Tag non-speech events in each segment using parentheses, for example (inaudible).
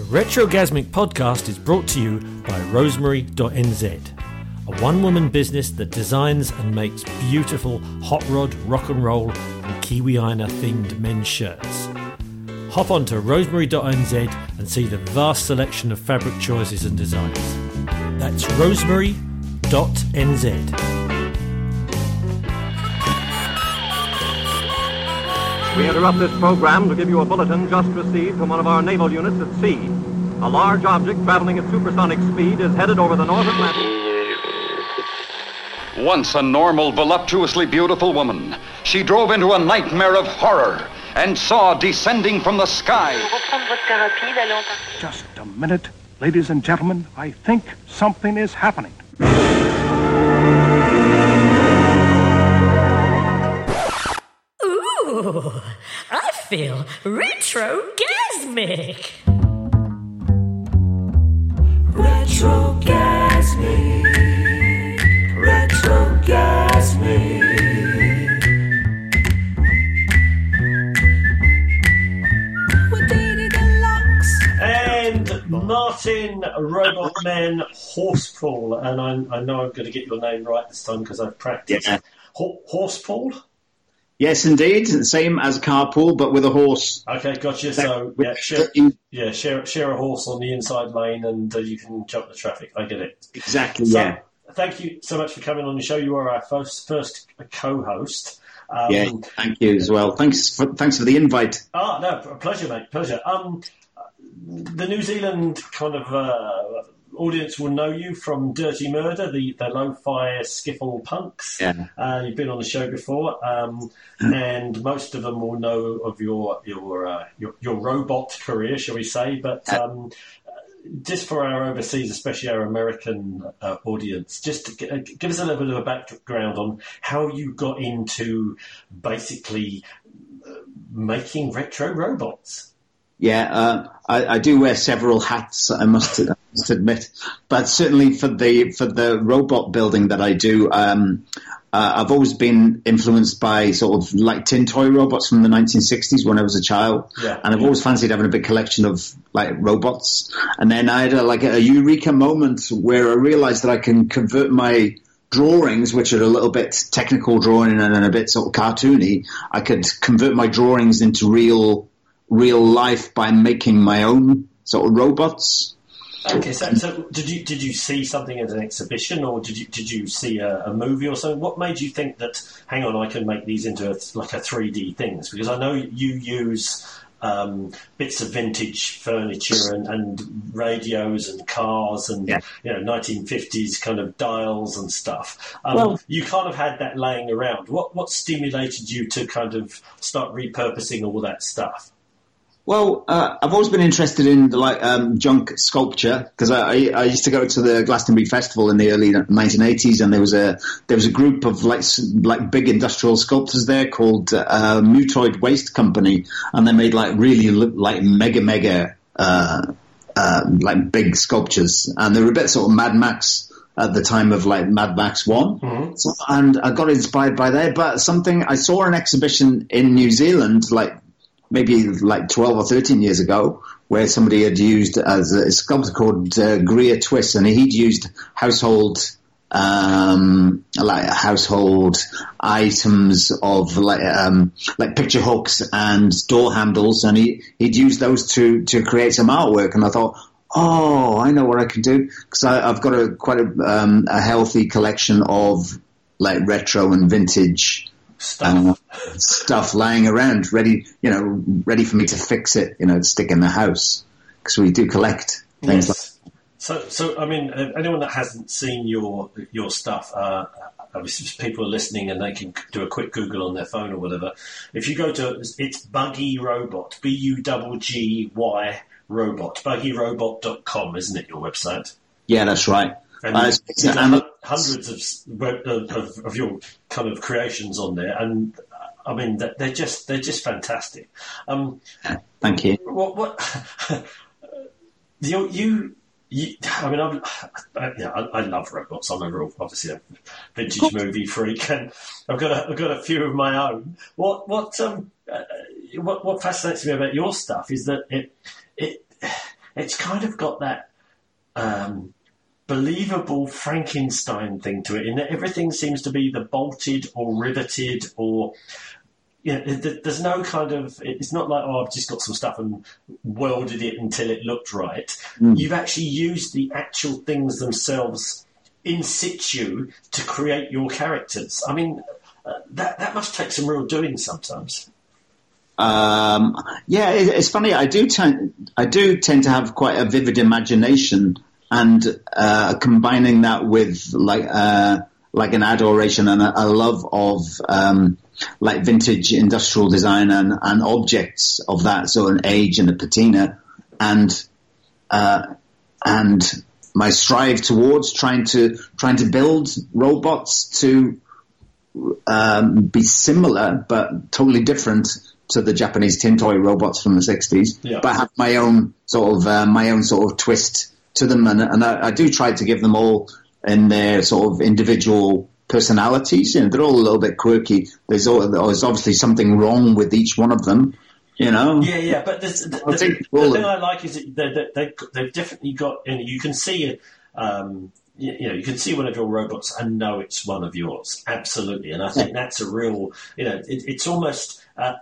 The Retrogasmic podcast is brought to you by Rosemary.nz, a one woman business that designs and makes beautiful hot rod, rock and roll, and Kiwiana themed men's shirts. Hop on to rosemary.nz and see the vast selection of fabric choices and designs. That's rosemary.nz. We interrupt this program to give you a bulletin just received from one of our naval units at sea. A large object traveling at supersonic speed is headed over the North Atlantic. Once a normal, voluptuously beautiful woman, she drove into a nightmare of horror and saw descending from the sky reprendre votre thérapie, d'aller en Just a minute, ladies and gentlemen. I think something is happening. Ooh, I feel retrogasmic. Retrogasmic. Retrogasmic. With Didi Deluxe. And Martin Robot Man Horspool, and I, I know I'm going to get your name right this time because I've practiced. Yeah. Ho- Horspool? Yes, indeed. Same as a carpool, but with a horse. Okay, gotcha. So, yeah, share, yeah, share, share a horse on the inside lane and uh, you can jump the traffic. I get it. Exactly, So, yeah. Thank you so much for coming on the show. You are our first, first co-host. Um, Yeah, thank you as well. Thanks for, thanks for the invite. Ah, no, a pleasure, mate. Pleasure. Um, the New Zealand kind of uh, audience will know you from Dirty Murder, the, the lo-fi skiffle punks. Yeah. Uh, you've been on the show before, um, and most of them will know of your your uh, your, your robot career, shall we say? But um, just for our overseas, especially our American uh, audience, just to g- uh, give us a little bit of a background on how you got into basically uh, making retro robots. Yeah, uh, I, I do wear several hats. I must, must admit, but certainly for the for the robot building that I do, um, uh, I've always been influenced by sort of like tin toy robots from the 1960s when I was a child, Yeah. and I've always fancied having a big collection of like robots. And then I had a, like a eureka moment where I realised that I can convert my drawings, which are a little bit technical drawing and a bit sort of cartoony, I could convert my drawings into real real life by making my own sort of robots. Okay, so, so did you did you see something at an exhibition, or did you did you see a, a movie or something? What made you think that? Hang on, I can make these into a, like a three D things because I know you use um, bits of vintage furniture and, and radios and cars and Yeah. you know 1950s kind of dials and stuff. Um, Well- you kind of had that laying around. What what stimulated you to kind of start repurposing all that stuff? Well, uh, I've always been interested in like um, junk sculpture because I, I, used to go to the Glastonbury Festival in the early 1980s, and there was a there was a group of like like big industrial sculptors there called uh, Mutoid Waste Company, and they made like really like mega mega uh, uh, like big sculptures, and they were a bit sort of Mad Max at the time of like Mad Max One, so, and I got inspired by that. But something I saw an exhibition in New Zealand like maybe like 12 or 13 years ago where somebody had used as a sculptor called uh, Greer Twiss and he'd used household um, like household items of like um, like picture hooks and door handles and he he'd used those to to create some artwork. And I thought oh I know what I can do because I've got a quite a, um, a healthy collection of like retro and vintage Stuff. stuff lying around, ready, you know, ready for me to fix it, you know, stick in the house because we do collect things. Yes. So, so I mean, uh, anyone that hasn't seen your your stuff, uh, obviously people are listening and they can do a quick Google on their phone or whatever. If you go to it's Buggy Robot, B U G G Y Robot, buggyrobot.com, isn't it? Your website. Yeah, that's right. And Uh, it's- a and- hun- hundreds of, of, of your kind of creations on there, and I mean they're they're just they're just fantastic. Um, thank you. what what (laughs) you you. You, I mean, I'm, I, yeah, I, I love robots. I'm a real, obviously a vintage movie freak, and I've got a, I've got a few of my own. What what um uh, what what fascinates me about your stuff is that it it it's kind of got that um, believable Frankenstein thing to it, in that everything seems to be the bolted or riveted or. You know, there's no kind of. It's not like oh, I've just got some stuff and welded it until it looked right. You've actually used the actual things themselves in situ to create your characters. I mean, uh, that that must take some real doing sometimes. Um, yeah, it, it's funny. I do tend, I do tend to have quite a vivid imagination, and uh, combining that with like uh, like an adoration and a, a love of um, like vintage industrial design and, and objects of that sort of age and a patina, and uh, and my strive towards trying to trying to build robots to um, be similar but totally different to the Japanese tin toy robots from the 60s, Yeah. but have my own sort of uh, my own sort of twist to them, and, and I, I do try to give them all in their sort of individual personalities. You know, they're all a little bit quirky. There's, all, there's obviously something wrong with each one of them. You know, Yeah, yeah, but there's, the, the, think the thing I like is that they, they, they've, they've definitely got, and you can see, um, you, you know, you can see one of your robots and know it's one of yours, absolutely. And I think that's a real, you know, it, it's almost, uh,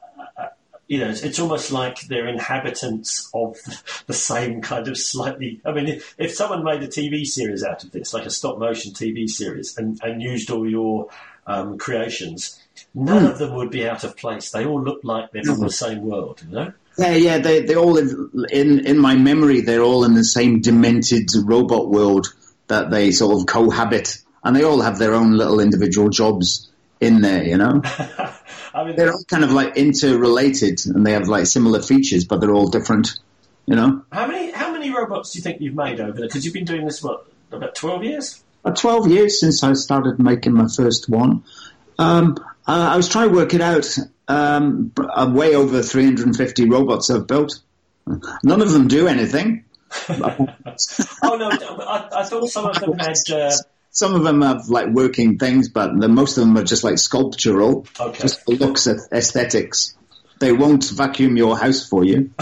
you know, it's, it's almost like they're inhabitants of the same kind of slightly. I mean, if, if someone made a TV series out of this, like a stop motion TV series, and, and used all your um, creations, none of them would be out of place. They all look like they're from the same world, you know. Yeah, yeah, they they all live in in my memory. They're all in the same demented robot world that they sort of cohabit, and they all have their own little individual jobs in there. You know, (laughs) I mean, they're all kind of like interrelated, and they have like similar features, but they're all different. You know, how many how many robots do you think you've made over there? Because you've been doing this what about twelve years? Uh, twelve years since I started making my first one. Um, I, I was trying to work it out. Um, uh, way over 350 robots I've built. None of them do anything. (laughs) Oh no, I, I thought some of them had. Uh, Some of them have like working things, but the, most of them are just like sculptural, Okay. just looks at aesthetics. They won't vacuum your house for you. (laughs)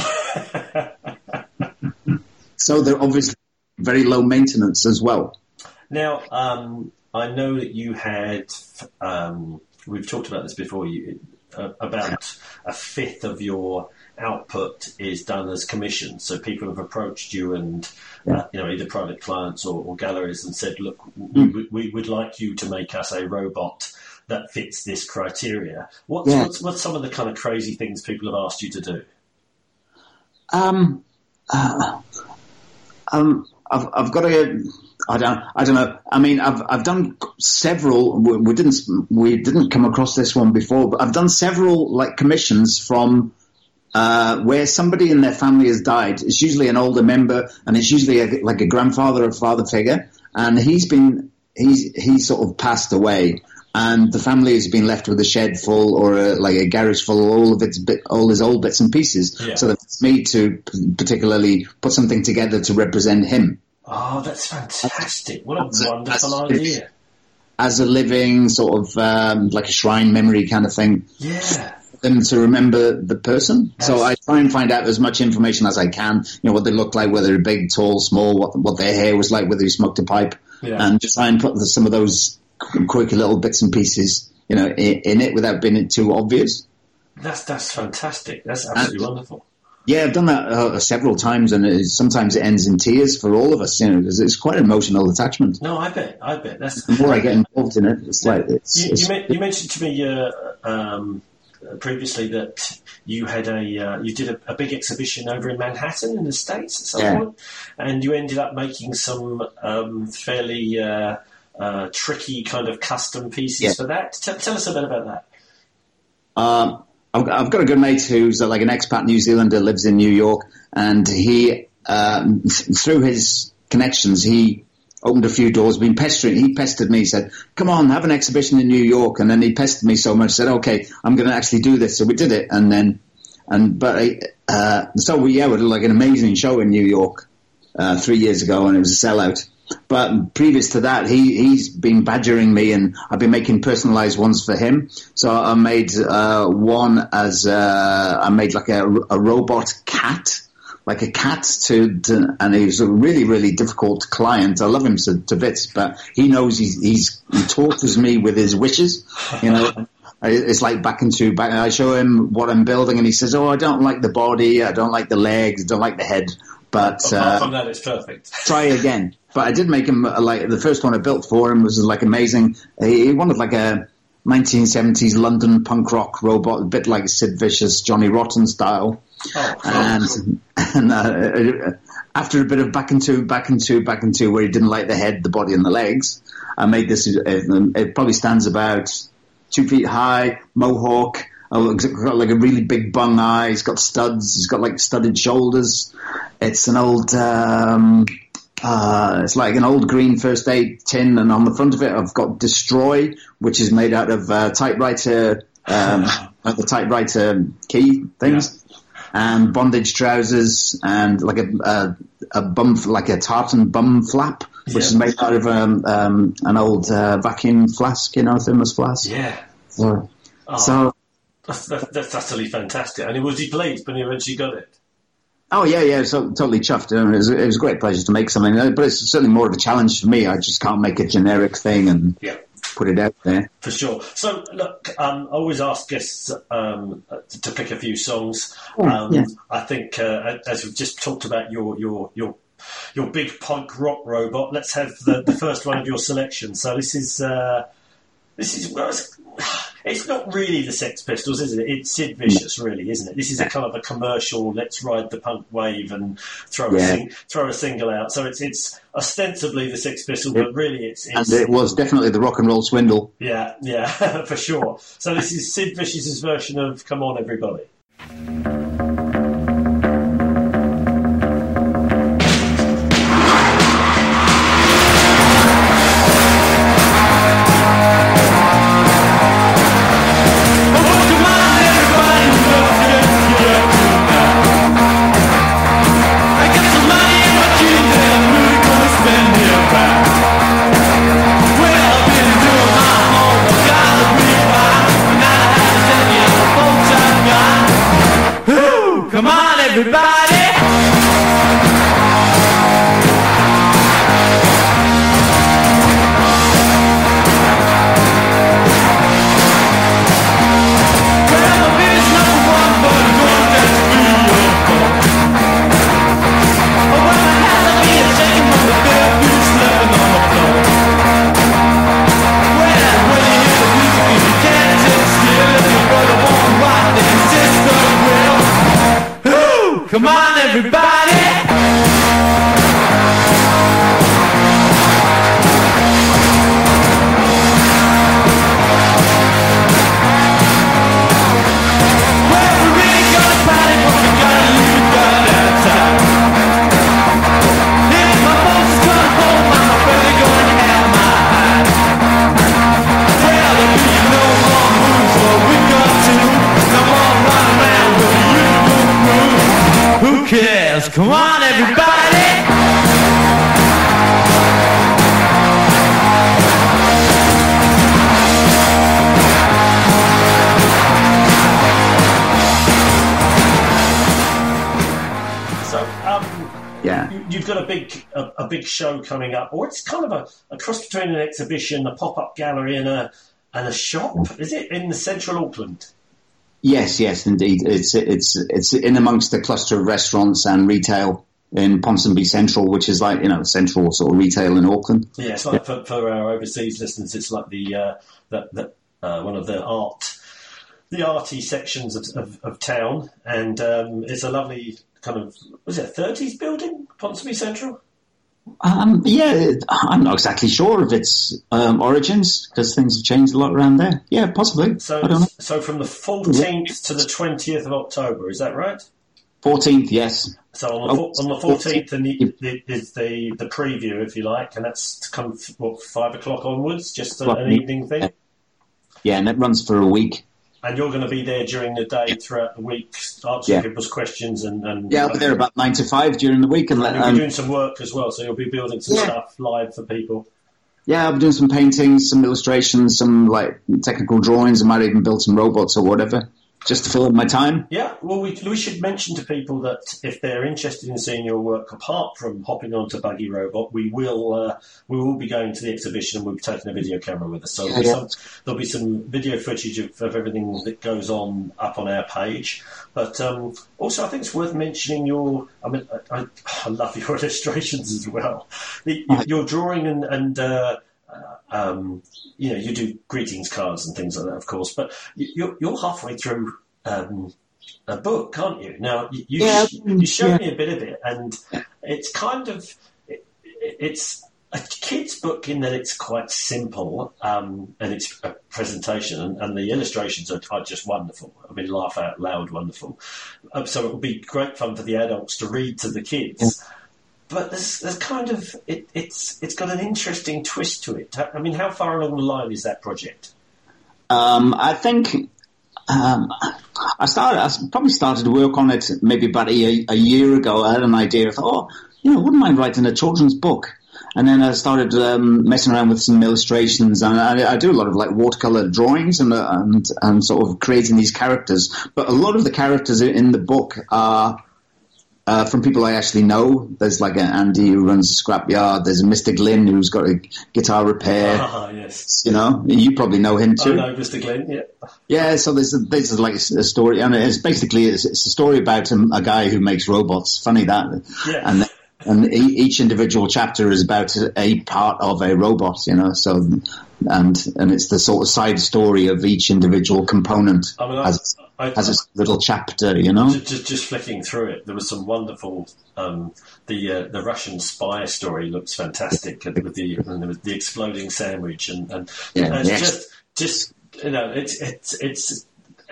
so they're obviously very low maintenance as well. now, um, I know that you had. Um, we've talked about this before. You uh, about a fifth of your output is done as commissions. So people have approached you and. Uh, you know, either private clients or, or galleries, and said, "Look, we, we, we would like you to make us a robot that fits this criteria." What's, Yeah. what's what's some of the kind of crazy things people have asked you to do? Um, uh, um, I've, I've got to. I don't. I don't know. I mean, I've I've done several. We, we didn't we didn't come across this one before, but I've done several like commissions from uh, where somebody in their family has died. It's usually an older member, and it's usually a, like a grandfather or father figure, and he's been he's he's sort of passed away. And the family has been left with a shed full or a, like a garage full of all of its bit, all his old bits and pieces. Yeah. So that's me to particularly put something together to represent him Oh, that's fantastic! What a wonderful that's- idea. as a living sort of um, like a shrine memory kind of thing. Yeah. Them to remember the person. So I try and find out as much information as I can. You know what they look like, whether they're big, tall, small, what what their hair was like, whether they smoked a pipe, Yeah. and just try and put the, some of those quirky little bits and pieces, you know, in, in it without being too obvious. That's that's fantastic. That's absolutely wonderful. Yeah, I've done that uh, several times, and it, sometimes it ends in tears for all of us. You know, because it's quite an emotional attachment. No, I bet. I bet. That's The more I get involved in it, it's like it's. You, it's you, men- you mentioned to me uh, um, previously that you had a uh, you did a, a big exhibition over in Manhattan in the states at some Yeah. point, and you ended up making some um, fairly uh, uh, tricky kind of custom pieces Yeah. for that. Tell, tell us a bit about that. Um, I've, I've got a good mate who's uh, like an expat New Zealander, lives in New York, and he, um, th- through his connections, he opened a few doors. Been pestering. He pestered me. Said, "Come on, have an exhibition in New York." And then he pestered me so much. Said, "Okay, I'm going to actually do this." So we did it, and then, and but uh, so we yeah, we did like an amazing show in New York uh, three years ago, and it was a sellout. But previous to that, he he's been badgering me, and I've been making personalised ones for him. So I made uh, one as uh, I made like a, a robot cat like a cat to, to and he's a really really difficult client. I love him to, to bits, but he knows he's, he's he tortures me with his wishes. You know, (laughs) it's like back into back. I show him what I'm building, and he says, "Oh, I don't like the body, I don't like the legs, I don't like the head." But Apart uh, from that, it's perfect. (laughs) try again. But I did make him uh, like the first one I built for him was like amazing. He wanted like a 1970s London punk rock robot, a bit like Sid Vicious, Johnny Rotten style. Oh, And, and uh, after a bit of back and two, back and two, back and two, where he didn't like the head, the body, and the legs, I made this. uh, It probably stands about two feet high, mohawk. Oh, got like a really big bung eye. He's got studs. He's got like studded shoulders. It's an old. Um, uh, it's like an old green first aid tin, and on the front of it, I've got destroy, which is made out of uh, typewriter, um, like (laughs) the typewriter key things, and bondage trousers, and like a a, a bum like a tartan bum flap, which Yeah. is made out of um, um, an old uh, vacuum flask, you know, thermos flask. yeah. So, Oh, so that's, that's, that's utterly fantastic. And it was he pleased when he eventually got it? Oh yeah, yeah, so totally chuffed. Um, It was, it was a great pleasure to make something, uh, but it's certainly more of a challenge for me. I just can't make a generic thing and Yeah. put it out there. For sure. So, look, um, I always ask guests um, to, to pick a few songs. Um, yeah. I think, uh, as we've just talked about your your your your big punk rock robot, let's have the, the first one of your selection. So this is uh, this is well, it's, it's not really the Sex Pistols, is it? It's Sid Vicious, mm. really, isn't it? This is a kind of a commercial. Let's ride the punk wave and throw a sing, throw a single out. So it's it's ostensibly the Sex Pistols, but really it's, And it was definitely the rock and roll swindle. yeah, yeah, (laughs) for sure. So this is Sid Vicious's version of "Come On, Everybody." A, big show coming up, or it's kind of a, a cross between an exhibition, a pop up gallery, and a and a shop. Is it in the central Auckland? Yes, yes, indeed. It's it's it's in amongst the cluster of restaurants and retail in Ponsonby Central, which is like you know central sort of retail in Auckland. Yeah, it's like for, for our overseas listeners, it's like the uh, that that uh, one of the art the arty sections of, of, of town, and um, it's a lovely kind of was it a thirties building, Ponsonby Central? Um, yeah, I'm not exactly sure of its um, origins because things have changed a lot around there. Yeah, possibly. So, I don't know. so from the 14th to the 20th of October, is that right? Fourteenth, yes. So on the, Oh, on the 14th and the, the, is the, the preview, if you like, and that's to come, what, five o'clock onwards, just an evening thing? Yeah, and it runs for a week. And you're going to be there during the day throughout the week, answering Yeah. people's questions and... and Yeah, I'll be there about nine to five during the week, and let, You'll be um, doing some work as well, so you'll be building some Yeah. stuff live for people. yeah, I'll be doing some paintings, some illustrations, some like technical drawings. I might even build some robots or whatever. Just to fill in my time. Yeah, well, we, we should mention to people that if they're interested in seeing your work apart from hopping onto Buggy Robot, we will uh, we will be going to the exhibition and we'll be taking a video camera with us. So there'll be Yeah. some, there'll be some video footage of, of everything that goes on up on our page. But um, also, I think it's worth mentioning your. I mean, I, I, I love your (laughs) illustrations as well. The, your drawing and and. Uh, um, you know, you do greetings cards and things like that, of course, but you- you're, you're halfway through um, a book, aren't you? Now, you, you, Yeah, you showed yeah. me a bit of it, and it's kind of it, it's a kid's book in that it's quite simple um, and it's a presentation, and, and the illustrations are, are just wonderful. I mean, laugh out loud, wonderful. Um, so it would be great fun for the adults to read to the kids. But there's, there's kind of it, it's it's got an interesting twist to it. I mean, how far along the line is that project? Um, I think um, I started. I probably started to work on it maybe about a, a year ago. I had an idea. I thought, oh, you know, wouldn't mind writing a children's book. And then I started um, messing around with some illustrations, and I, I do a lot of like watercolor drawings and, uh, and and sort of creating these characters. But a lot of the characters in the book are uh, from people I actually know. There's like an Andy who runs a scrapyard. There's a Mr. Glynn who's got a guitar repair. Ah, yes. You know, you probably know him too. I know, Mr. Glenn. Yeah. Yeah, so there's a, this is like a story, and it's basically it's, it's a story about a, a guy who makes robots. Funny that, Yeah. and and each individual chapter is about a part of a robot, you know. So and and it's the sort of side story of each individual component I mean, I- has I- has its little chapter, you know. Just, just, flicking through it, there was some wonderful. Um, the uh, the Russian spy story looks fantastic with the and there was the exploding sandwich and and, Yeah, and it's just just you know it's it's it's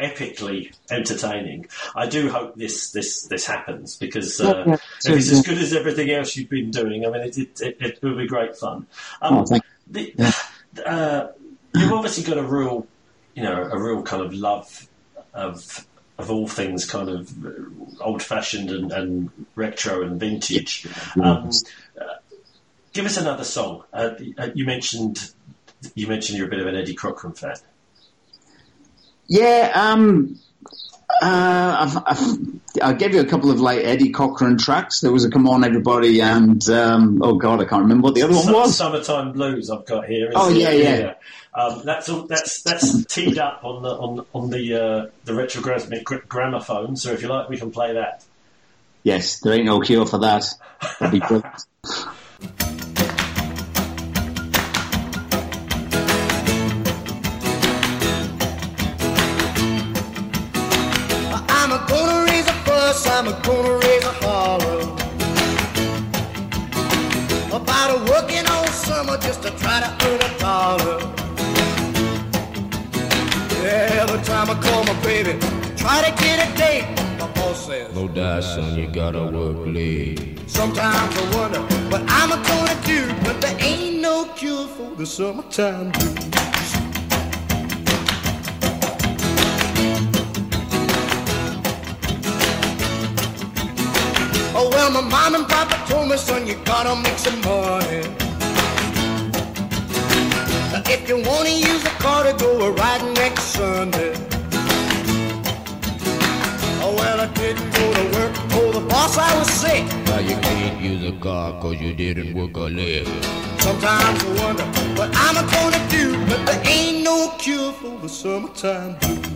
epically entertaining. I do hope this this this happens because uh, Yeah, yeah. if it's as good as everything else you've been doing, I mean it it, it, it will be great fun. Um, Oh, the, uh, you've obviously got a real, you know, a real kind of love of of all things kind of old fashioned and, and retro and vintage. Um, uh, give us another song. Uh, uh, you mentioned you mentioned you're a bit of an Eddie Cochran fan. Yeah, um, uh, I've, I've, I'll give you a couple of like Eddie Cochran tracks. There was a "Come On Everybody" and um, oh god, I can't remember what the other one was. Summertime Blues. I've got here. Oh, yeah, yeah. Um, that's all, that's that's teed up on the on on the uh, the retrogasmic gramophone. So if you like, we can play that. Yes, there ain't no cure for that. That'd be brilliant. (laughs) I'm gonna raise a holler about a working all summer just to try to earn a dollar. Yeah, every time I call my baby, try to get a date, my boss says, No die, son, you gotta work late. Sometimes I wonder what I'm gonna do, but there ain't no cure for the summertime blues. Well, my mom and papa told me, son, you gotta make some money. If you wanna use a car to go a riding next Sunday. Oh well, I didn't go to work. Told the boss I was sick. Now you can't use a car cause you didn't work a leg. Sometimes I wonder what I'm gonna do, but there ain't no cure for the summertime blues.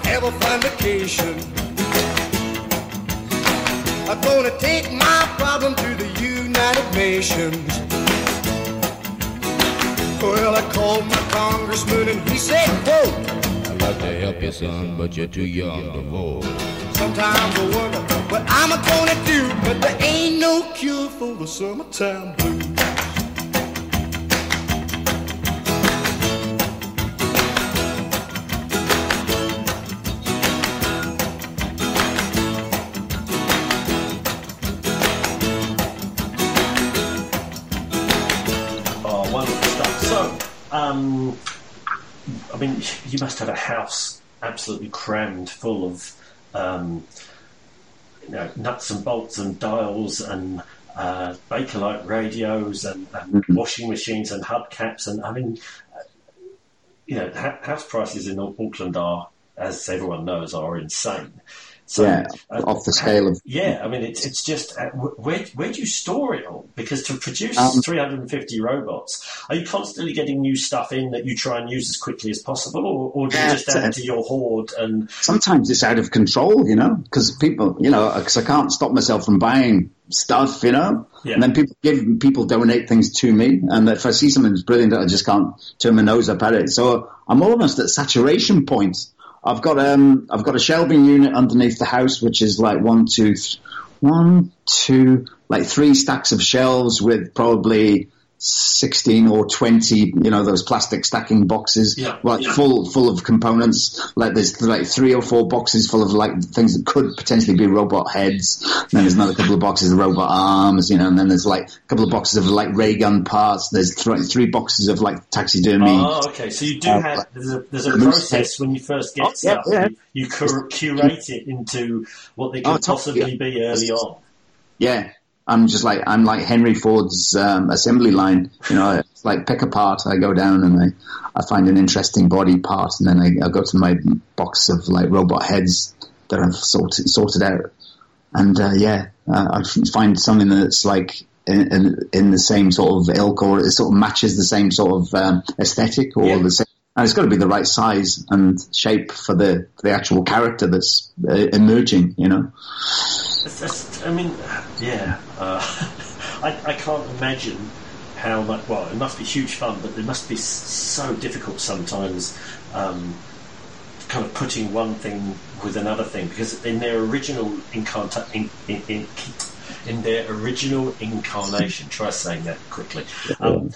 Have a fun vacation. I'm gonna take my problem to the United Nations. Well, I called my congressman and he said, quote, I'd like to help you, son, but you're too young to vote. Sometimes I wonder what I'm gonna do, but there ain't no cure for the summertime blues. Mean, you must have a house absolutely crammed full of, um, you know, nuts and bolts and dials and uh, Bakelite radios and, and Mm-hmm. washing machines and hubcaps. And I mean, you know, ha- house prices in Auckland are, as everyone knows, are insane. So, yeah, uh, off the scale of yeah, I mean, it's it's just uh, where where do you store it all? Because to produce Um, 350 robots, are you constantly getting new stuff in that you try and use as quickly as possible, or, or do you Yeah, just add to your hoard and sometimes it's out of control, you know, because people, you know, because I can't stop myself from buying stuff, you know, Yeah. and then people give, people donate things to me, and if I see something that's brilliant, I just can't turn my nose up at it. So I'm almost at saturation point. I've got um, I've got a shelving unit underneath the house, which is like one, two, th- one, two, like three stacks of shelves with probably. 16 or 20, you know, those plastic stacking boxes, Yeah, like yeah. full, full of components. Like there's like three or four boxes full of like things that could potentially be robot heads. And then there's another couple of boxes of robot arms, you know, and then there's like a couple of boxes of like ray gun parts. There's th- three boxes of like taxidermy. Oh, okay. So you do Uh, have there's a, there's a process when you first get Oh, stuff. yeah. You, you curate it into what they Oh, could top- possibly be early on. Yeah. I'm just like, I'm like Henry Ford's um, assembly line. You know, it's like pick a part. I go down and I, I find an interesting body part and then I, I go to my box of like robot heads that I've sorted, sorted out. And uh, yeah, uh, I find something that's like in, in, in the same sort of ilk or it sort of matches the same sort of um, aesthetic or Yeah. the same. And it's got to be the right size and shape for the for the actual character that's uh, emerging. You know. That's, that's, I mean, yeah. Uh, (laughs) I, I can't imagine how much. Well, it must be huge fun, but it must be so difficult sometimes. Um, kind of putting one thing with another thing because in their original incarnata- in, in, in, in their original incarnation, try saying that quickly. Um,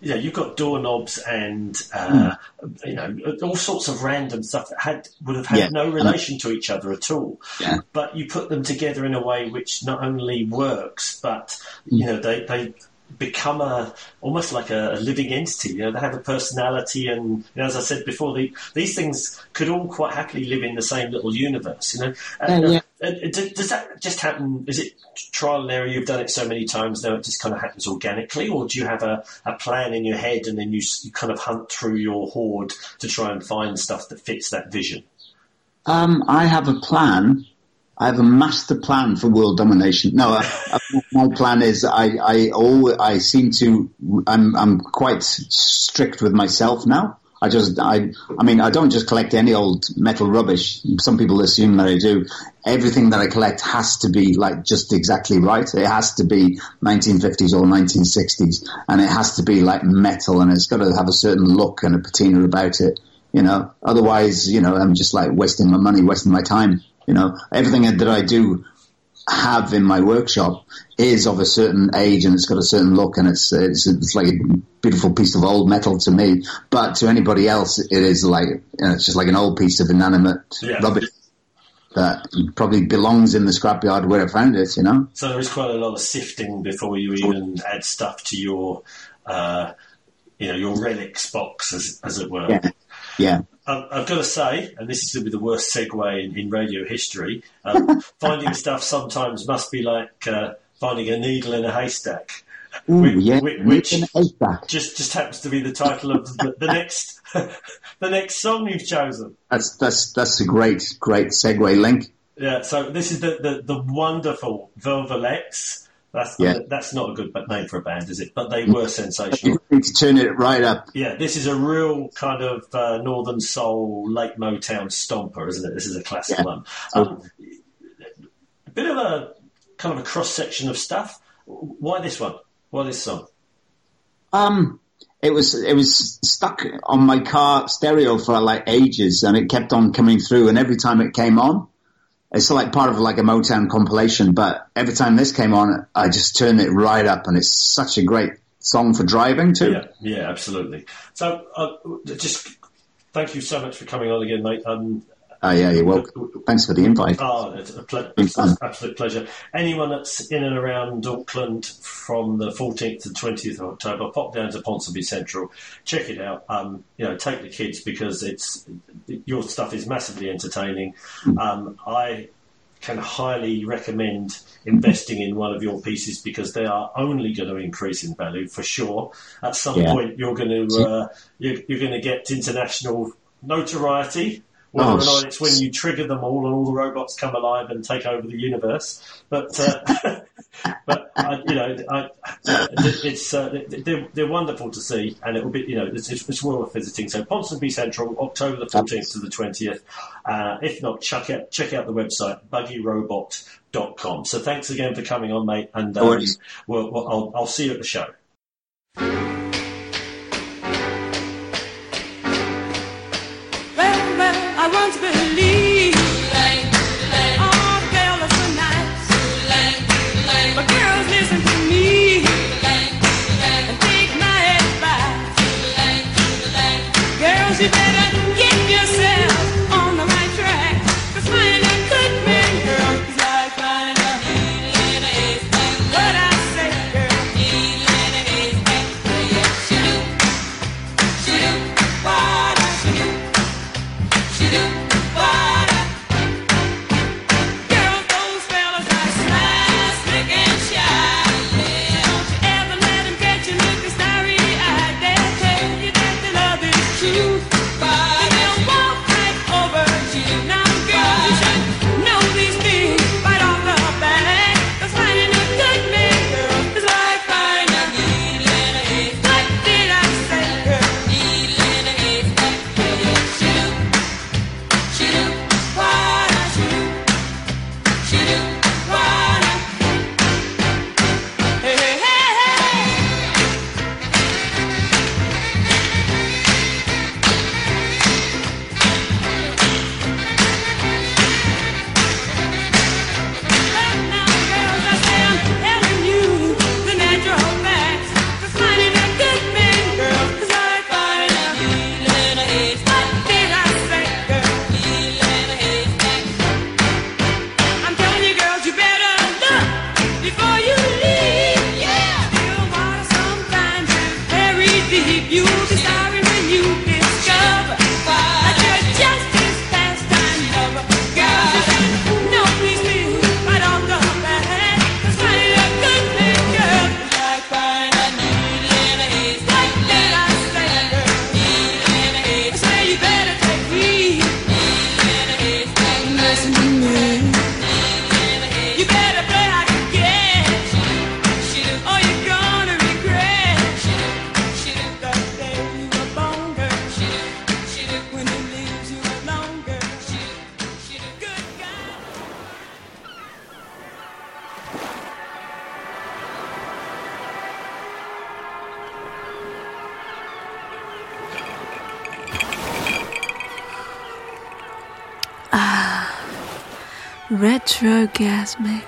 yeah, you've got doorknobs and uh, you know all sorts of random stuff that had would have had Yeah. no relation to each other at all. Yeah. But you put them together in a way which not only works, but you know they they become a almost like a, a living entity. You know, they have a personality, and you know, as I said before, the, these things could all quite happily live in the same little universe. You know, And, Yeah, uh, uh, does that just happen? Is it trial and error? You've done it so many times now; it just kind of happens organically, or do you have a, a plan in your head and then you, you kind of hunt through your hoard to try and find stuff that fits that vision? Um, I have a plan. I have a master plan for world domination. No, I, I, my plan is I I always, I seem to I'm I'm quite strict with myself now. I just I I mean I don't just collect any old metal rubbish. Some people assume that I do. Everything that I collect has to be like just exactly right. It has to be 1950s or 1960s, and it has to be like metal, and it's got to have a certain look and a patina about it you know. Otherwise, you know, I'm just like wasting my money, wasting my time. You know, everything that I do have in my workshop is of a certain age and it's got a certain look and it's it's, it's like a beautiful piece of old metal to me. But to anybody else, it is like you know, it's just like an old piece of inanimate Yeah. rubbish that probably belongs in the scrapyard where I found it. You know. So there is quite a lot of sifting before you even add stuff to your, uh, you know, your relics box, as, as it were. Yeah. Yeah. Um, I've got to say, and this is going to be the worst segue in, in radio history, um, (laughs) finding stuff sometimes must be like uh, finding a needle in a haystack. Ooh, Which- yeah. which- which- In a haystack. Just just happens to be the title of the, the next (laughs) the next song you've chosen. That's that's that's a great great segue link. Yeah, so this is the, the, the wonderful Velvelettes. That's Yeah. that's not a good name for a band, is it? But they were sensational. You need to turn it right up. Yeah, this is a real kind of uh, Northern Soul, late Motown stomper, isn't it? This is a classic Yeah. one. Um, a bit of a kind of a cross section of stuff. Why this one? Why this song? Um, it was it was stuck on my car stereo for like ages, and it kept on coming through. And every time it came on, it's like part of like a Motown compilation. But every time this came on, I just turned it right up, and it's such a great song for driving too. Yeah, yeah, absolutely. So, uh, just thank you so much for coming on again, mate. Um, Oh yeah, you're welcome. Thanks for the invite. Oh, it's a ple- Been fun. absolute pleasure. Anyone that's in and around Auckland from the 14th to 20th of October, pop down to Ponsonby Central, check it out. Um, you know, take the kids because it's your stuff is massively entertaining. Um, I can highly recommend investing in one of your pieces because they are only going to increase in value for sure. At some Yeah. point, you're going to uh, you're, you're going to get international notoriety. Whether Oh, or not it's when you trigger them all and all the robots come alive and take over the universe, but uh, (laughs) but I, you know, I, it's uh, they're, they're wonderful to see, and it will be you know it's, it's, worth visiting. So Ponsonby Central, October the fourteenth to the twentieth. Uh, if not, check out check out the website buggyrobot.com. So thanks again for coming on, mate, and um, worries. we'll, we'll, I'll, I'll see you at the show. Retrogasmic.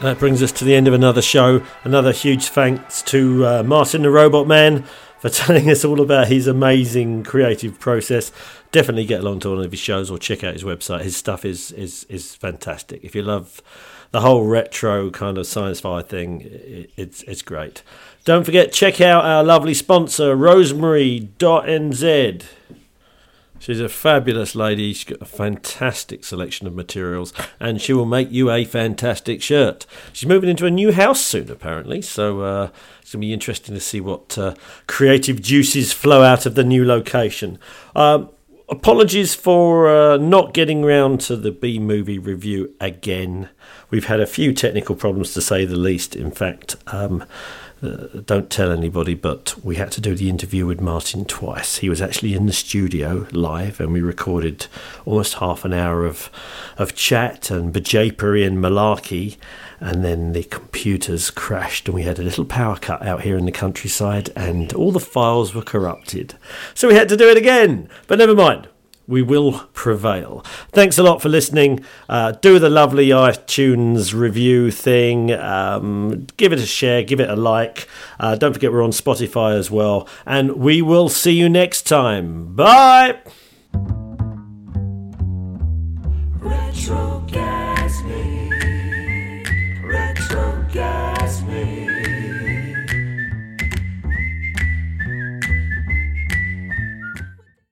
That brings us to the end of another show. Another huge thanks to uh, Martin the Robot Man for (laughs) telling us all about his amazing creative process. Definitely get along to one of his shows or check out his website. His stuff is is is fantastic. If you love the whole retro kind of science fi thing, it, it's it's great. Don't forget check out our lovely sponsor Rosemary.nz. She's a fabulous lady. She's got a fantastic selection of materials, and she will make you a fantastic shirt. She's moving into a new house soon, apparently, so uh, it's going to be interesting to see what uh, creative juices flow out of the new location. Um, apologies for uh, not getting round to the B movie review again. We've had a few technical problems, to say the least. In fact, um, uh, don't tell anybody, but we had to do the interview with Martin twice. He was actually in the studio live, and we recorded almost half an hour of of chat and bajapery and malarkey. And then the computers crashed, and we had a little power cut out here in the countryside, and all the files were corrupted. So we had to do it again. But never mind we will prevail. Thanks a lot for listening. Uh, do the lovely iTunes review thing. Um, give it a share, give it a like. Uh, don't forget we're on Spotify as well. And we will see you next time. Bye. Retrogasmic.